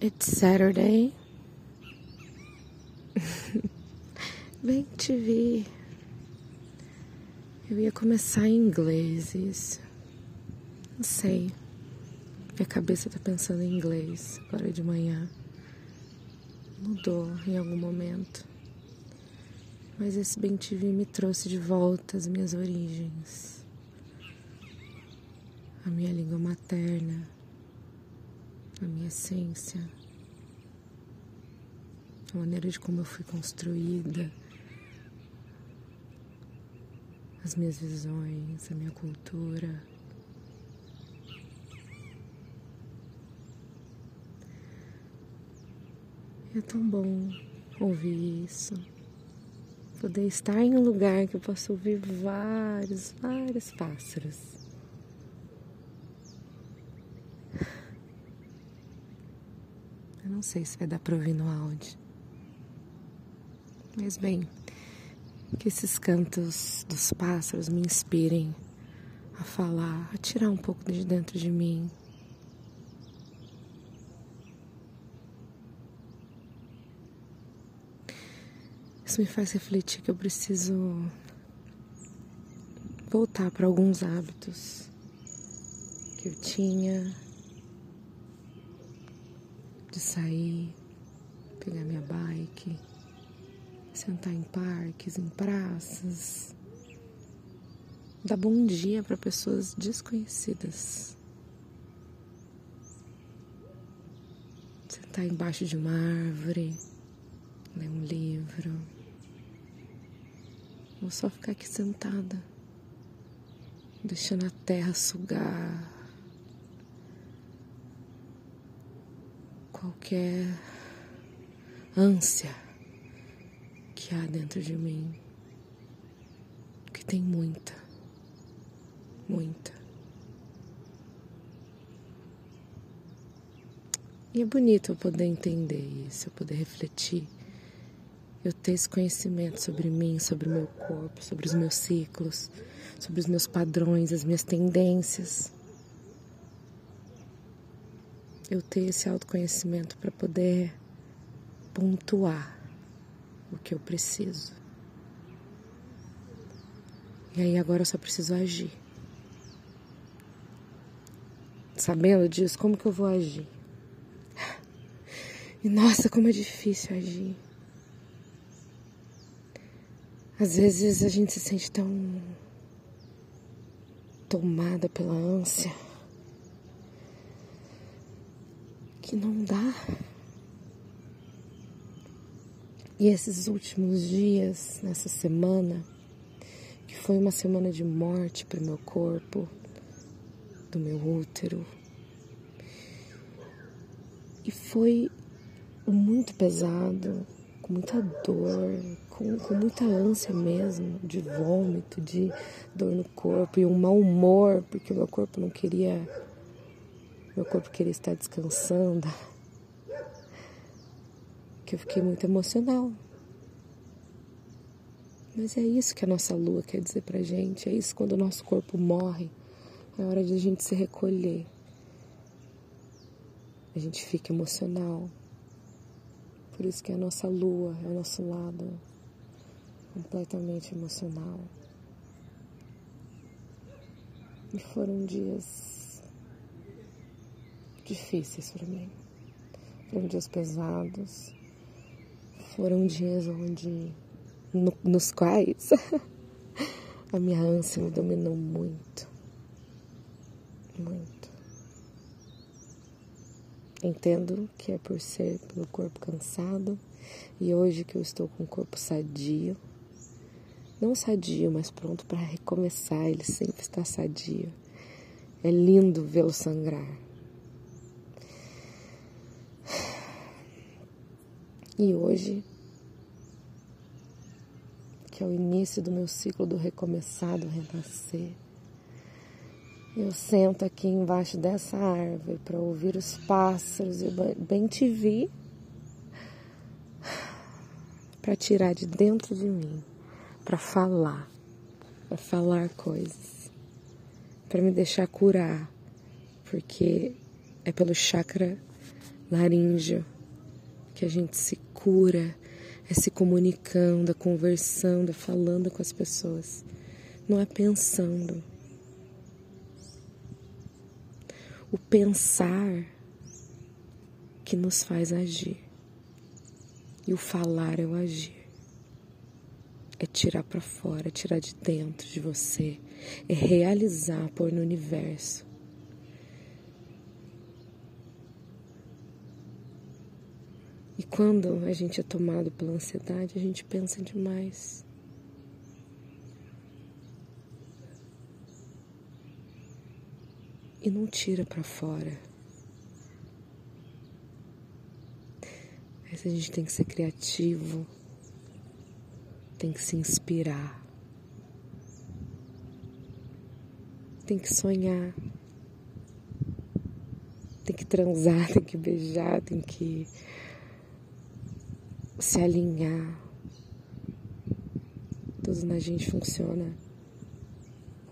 It's Saturday. Bem te vi. Eu ia começar em inglês isso. Não sei. Minha cabeça tá pensando em inglês agora de manhã. Mudou em algum momento. Mas esse bem te vi me trouxe de volta às minhas origens. A minha língua materna essência, a maneira de como eu fui construída, as minhas visões, a minha cultura. É tão bom ouvir isso. Poder estar em um lugar que eu possa ouvir vários, vários pássaros. Não sei se vai dar para ouvir no áudio. Mas bem, que esses cantos dos pássaros me inspirem a falar, a tirar um pouco de dentro de mim. Isso me faz refletir que eu preciso voltar para alguns hábitos que eu tinha de sair, pegar minha bike, sentar em parques, em praças, dar bom dia para pessoas desconhecidas. Sentar embaixo de uma árvore, ler um livro, ou só ficar aqui sentada, deixando a terra sugar qualquer ânsia que há dentro de mim, que tem muita, muita. E é bonito eu poder entender isso, eu poder refletir, eu ter esse conhecimento sobre mim, sobre o meu corpo, sobre os meus ciclos, sobre os meus padrões, as minhas tendências eu ter esse autoconhecimento para poder pontuar o que eu preciso. E aí agora eu só preciso agir. Sabendo disso, como que eu vou agir? E nossa, como é difícil agir. Às vezes a gente se sente tão tomada pela ânsia que não dá. E esses últimos dias, nessa semana, que foi uma semana de morte para o meu corpo, do meu útero, e foi muito pesado, com muita dor, com, com muita ânsia mesmo, de vômito, de dor no corpo e um mau humor, porque o meu corpo não queria meu corpo queria estar descansando, que eu fiquei muito emocional. Mas é isso que a nossa lua quer dizer pra gente, é isso quando o nosso corpo morre, é hora de a gente se recolher. A gente fica emocional. Por isso que a nossa lua é o nosso lado completamente emocional. E foram dias difíceis para mim. Foram dias pesados. Foram dias onde, no, nos quais a minha ânsia me dominou muito. Muito. Entendo que é por ser pelo corpo cansado e hoje que eu estou com o corpo sadio. Não sadio, mas pronto para recomeçar. Ele sempre está sadio. É lindo vê-lo sangrar. E hoje, que é o início do meu ciclo do recomeçar, do renascer, eu sento aqui embaixo dessa árvore para ouvir os pássaros e bem te vi para tirar de dentro de mim, para falar, para falar coisas, para me deixar curar, porque é pelo chakra laríngeo, que a gente se cura, é se comunicando, é conversando, é falando com as pessoas. Não é pensando. O pensar que nos faz agir. E o falar é o agir. É tirar para fora, é tirar de dentro de você, é realizar, pôr no universo. Quando a gente é tomado pela ansiedade, a gente pensa demais. E não tira para fora. Mas a gente tem que ser criativo, tem que se inspirar, tem que sonhar, tem que transar, tem que beijar, tem que se alinhar. Tudo na gente funciona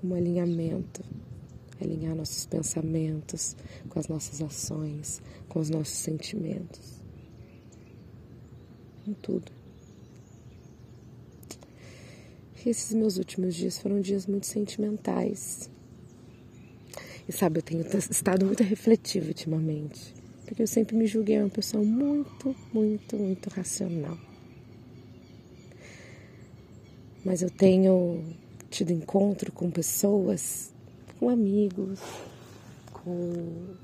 como alinhamento alinhar nossos pensamentos com as nossas ações, com os nossos sentimentos com tudo. E esses meus últimos dias foram dias muito sentimentais. E sabe, eu tenho estado muito refletiva ultimamente. Porque eu sempre me julguei uma pessoa muito, muito, muito racional. Mas eu tenho tido encontro com pessoas, com amigos, com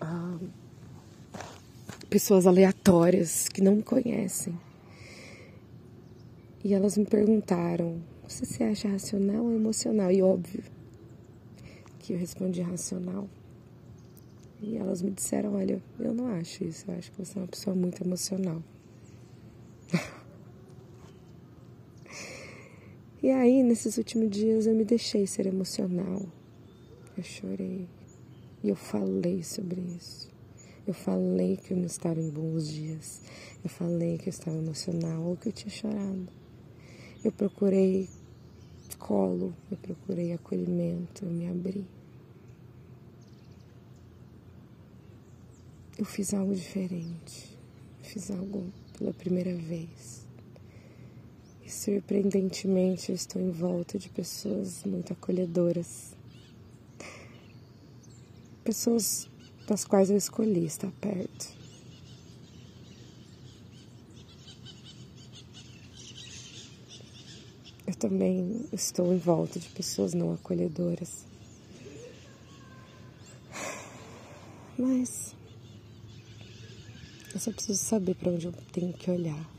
ah, pessoas aleatórias que não me conhecem. E elas me perguntaram: você se acha racional ou emocional? E óbvio que eu respondi racional. E elas me disseram: olha, eu não acho isso, eu acho que você é uma pessoa muito emocional. e aí, nesses últimos dias, eu me deixei ser emocional. Eu chorei. E eu falei sobre isso. Eu falei que eu não estava em bons dias. Eu falei que eu estava emocional ou que eu tinha chorado. Eu procurei colo, eu procurei acolhimento, eu me abri. Eu fiz algo diferente. Fiz algo pela primeira vez. E surpreendentemente eu estou em volta de pessoas muito acolhedoras. Pessoas das quais eu escolhi estar perto. Eu também estou em volta de pessoas não acolhedoras. Mas eu só preciso saber para onde eu tenho que olhar.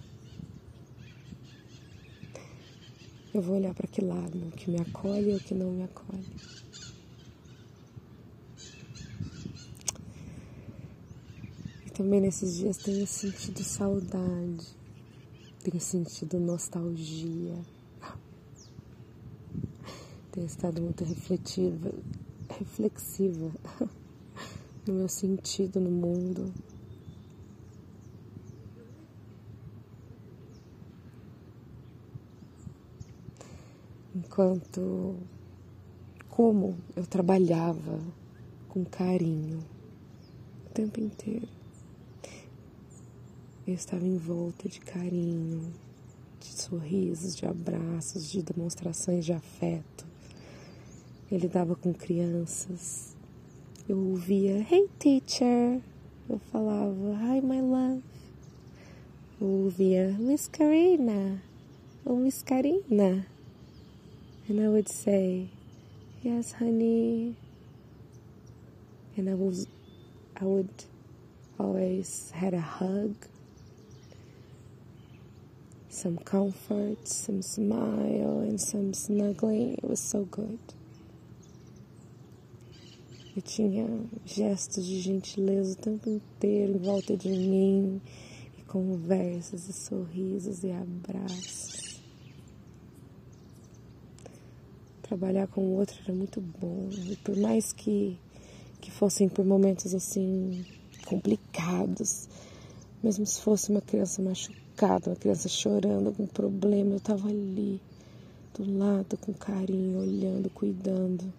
Eu vou olhar para que lado, o que me acolhe e o que não me acolhe. também nesses dias tenho sentido saudade, tenho sentido nostalgia, tenho estado muito refletiva, reflexiva no meu sentido no mundo. Enquanto como eu trabalhava com carinho o tempo inteiro. Eu estava envolta de carinho, de sorrisos, de abraços, de demonstrações de afeto. Ele dava com crianças. Eu ouvia, Hey teacher. Eu falava, Hi my love. Eu ouvia, Miss Karina. Oh, Miss Karina. And I would say, Yes, honey. And I was, I would always had a hug some comfort, some smile, and some snuggling. It was so good. Eu tinha gestos de gentileza o tempo inteiro em volta de mim, e conversas, e sorrisos, e abraços. trabalhar com o outro era muito bom. E por mais que, que fossem por momentos assim complicados, mesmo se fosse uma criança machucada, uma criança chorando, algum problema, eu estava ali, do lado, com carinho, olhando, cuidando.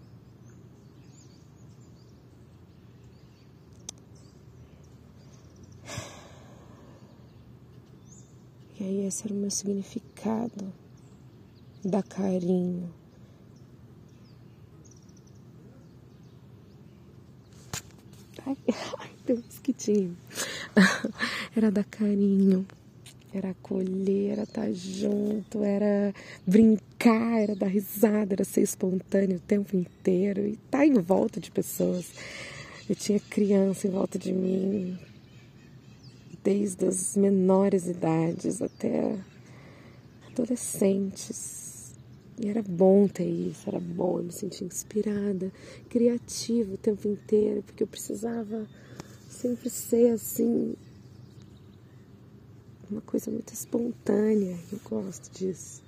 E aí esse era o meu significado, dar carinho. Ai, ai, tem um. Era dar carinho, era acolher, era estar tá junto, era brincar, era dar risada, era ser espontâneo o tempo inteiro e estar tá em volta de pessoas. Eu tinha criança em volta de mim, desde as menores idades até adolescentes. E era bom ter isso, era bom, eu me sentia inspirada, criativa o tempo inteiro, porque eu precisava sempre ser assim, uma coisa muito espontânea, eu gosto disso.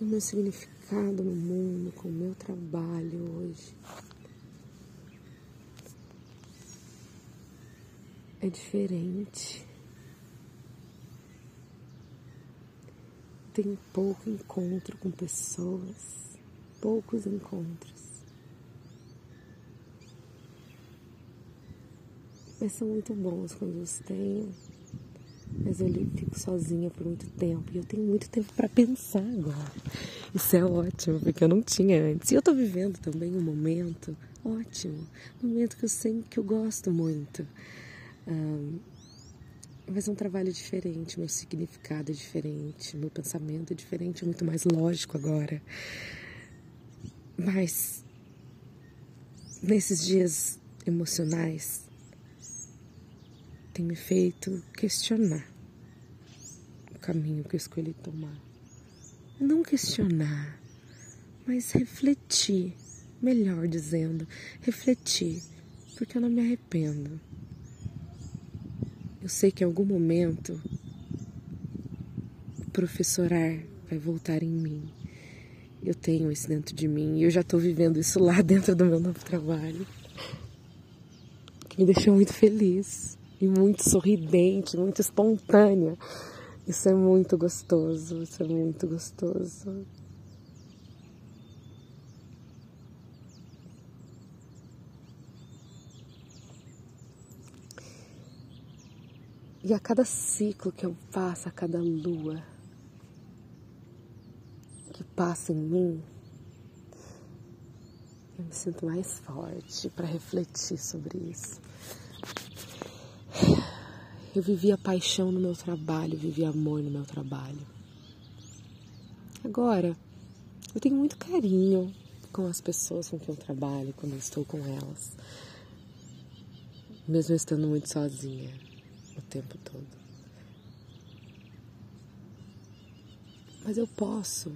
O meu significado no mundo, com o meu trabalho hoje. É diferente. Tenho pouco encontro com pessoas, poucos encontros. Mas são muito bons quando os tenho. Mas eu fico sozinha por muito tempo e eu tenho muito tempo para pensar agora. Isso é ótimo, porque eu não tinha antes. E eu tô vivendo também um momento ótimo, um momento que eu sei que eu gosto muito. Um, mas é um trabalho diferente, meu significado é diferente, meu pensamento é diferente, é muito mais lógico agora. Mas nesses dias emocionais tem me feito questionar o caminho que eu escolhi tomar. Não questionar, mas refletir, melhor dizendo, refletir, porque eu não me arrependo. Eu sei que em algum momento o professorar vai voltar em mim. Eu tenho isso dentro de mim e eu já estou vivendo isso lá dentro do meu novo trabalho. Que me deixou muito feliz e muito sorridente, muito espontânea. Isso é muito gostoso, isso é muito gostoso. E a cada ciclo que eu passo, a cada lua que passa em mim, eu me sinto mais forte para refletir sobre isso. Eu vivi a paixão no meu trabalho, vivi amor no meu trabalho. Agora, eu tenho muito carinho com as pessoas com quem eu trabalho, quando eu estou com elas, mesmo estando muito sozinha o tempo todo. Mas eu posso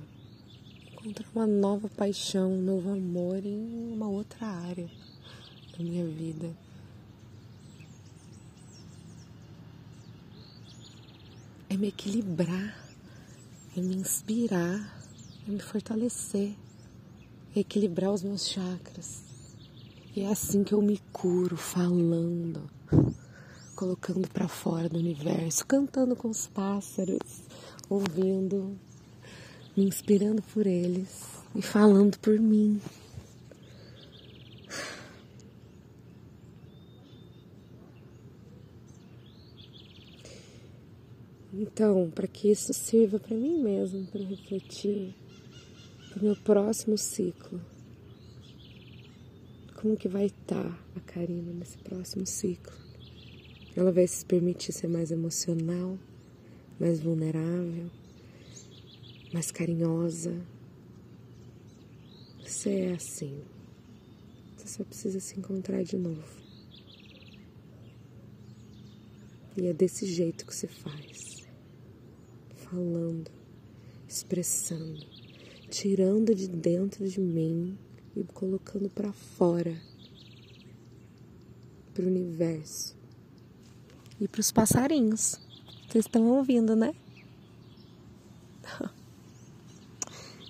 encontrar uma nova paixão, um novo amor em uma outra área da minha vida. É me equilibrar, é me inspirar, é me fortalecer, é equilibrar os meus chakras. E é assim que eu me curo, falando colocando para fora do universo, cantando com os pássaros, ouvindo, me inspirando por eles e falando por mim. Então, para que isso sirva para mim mesmo, para refletir para o meu próximo ciclo. Como que vai estar tá a Karina nesse próximo ciclo? Ela vai se permitir ser mais emocional, mais vulnerável, mais carinhosa. Você é assim. Você só precisa se encontrar de novo. E é desse jeito que se faz. Falando, expressando, tirando de dentro de mim e colocando para fora, para o universo e para os passarinhos. Vocês estão ouvindo, né?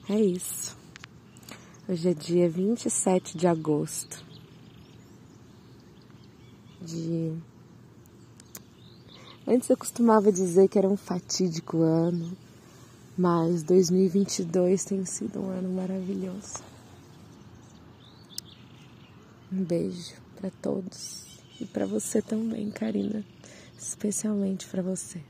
É isso. Hoje é dia 27 de agosto de. Antes eu costumava dizer que era um fatídico ano, mas 2022 tem sido um ano maravilhoso. Um beijo para todos. E para você também, Karina. Especialmente para você.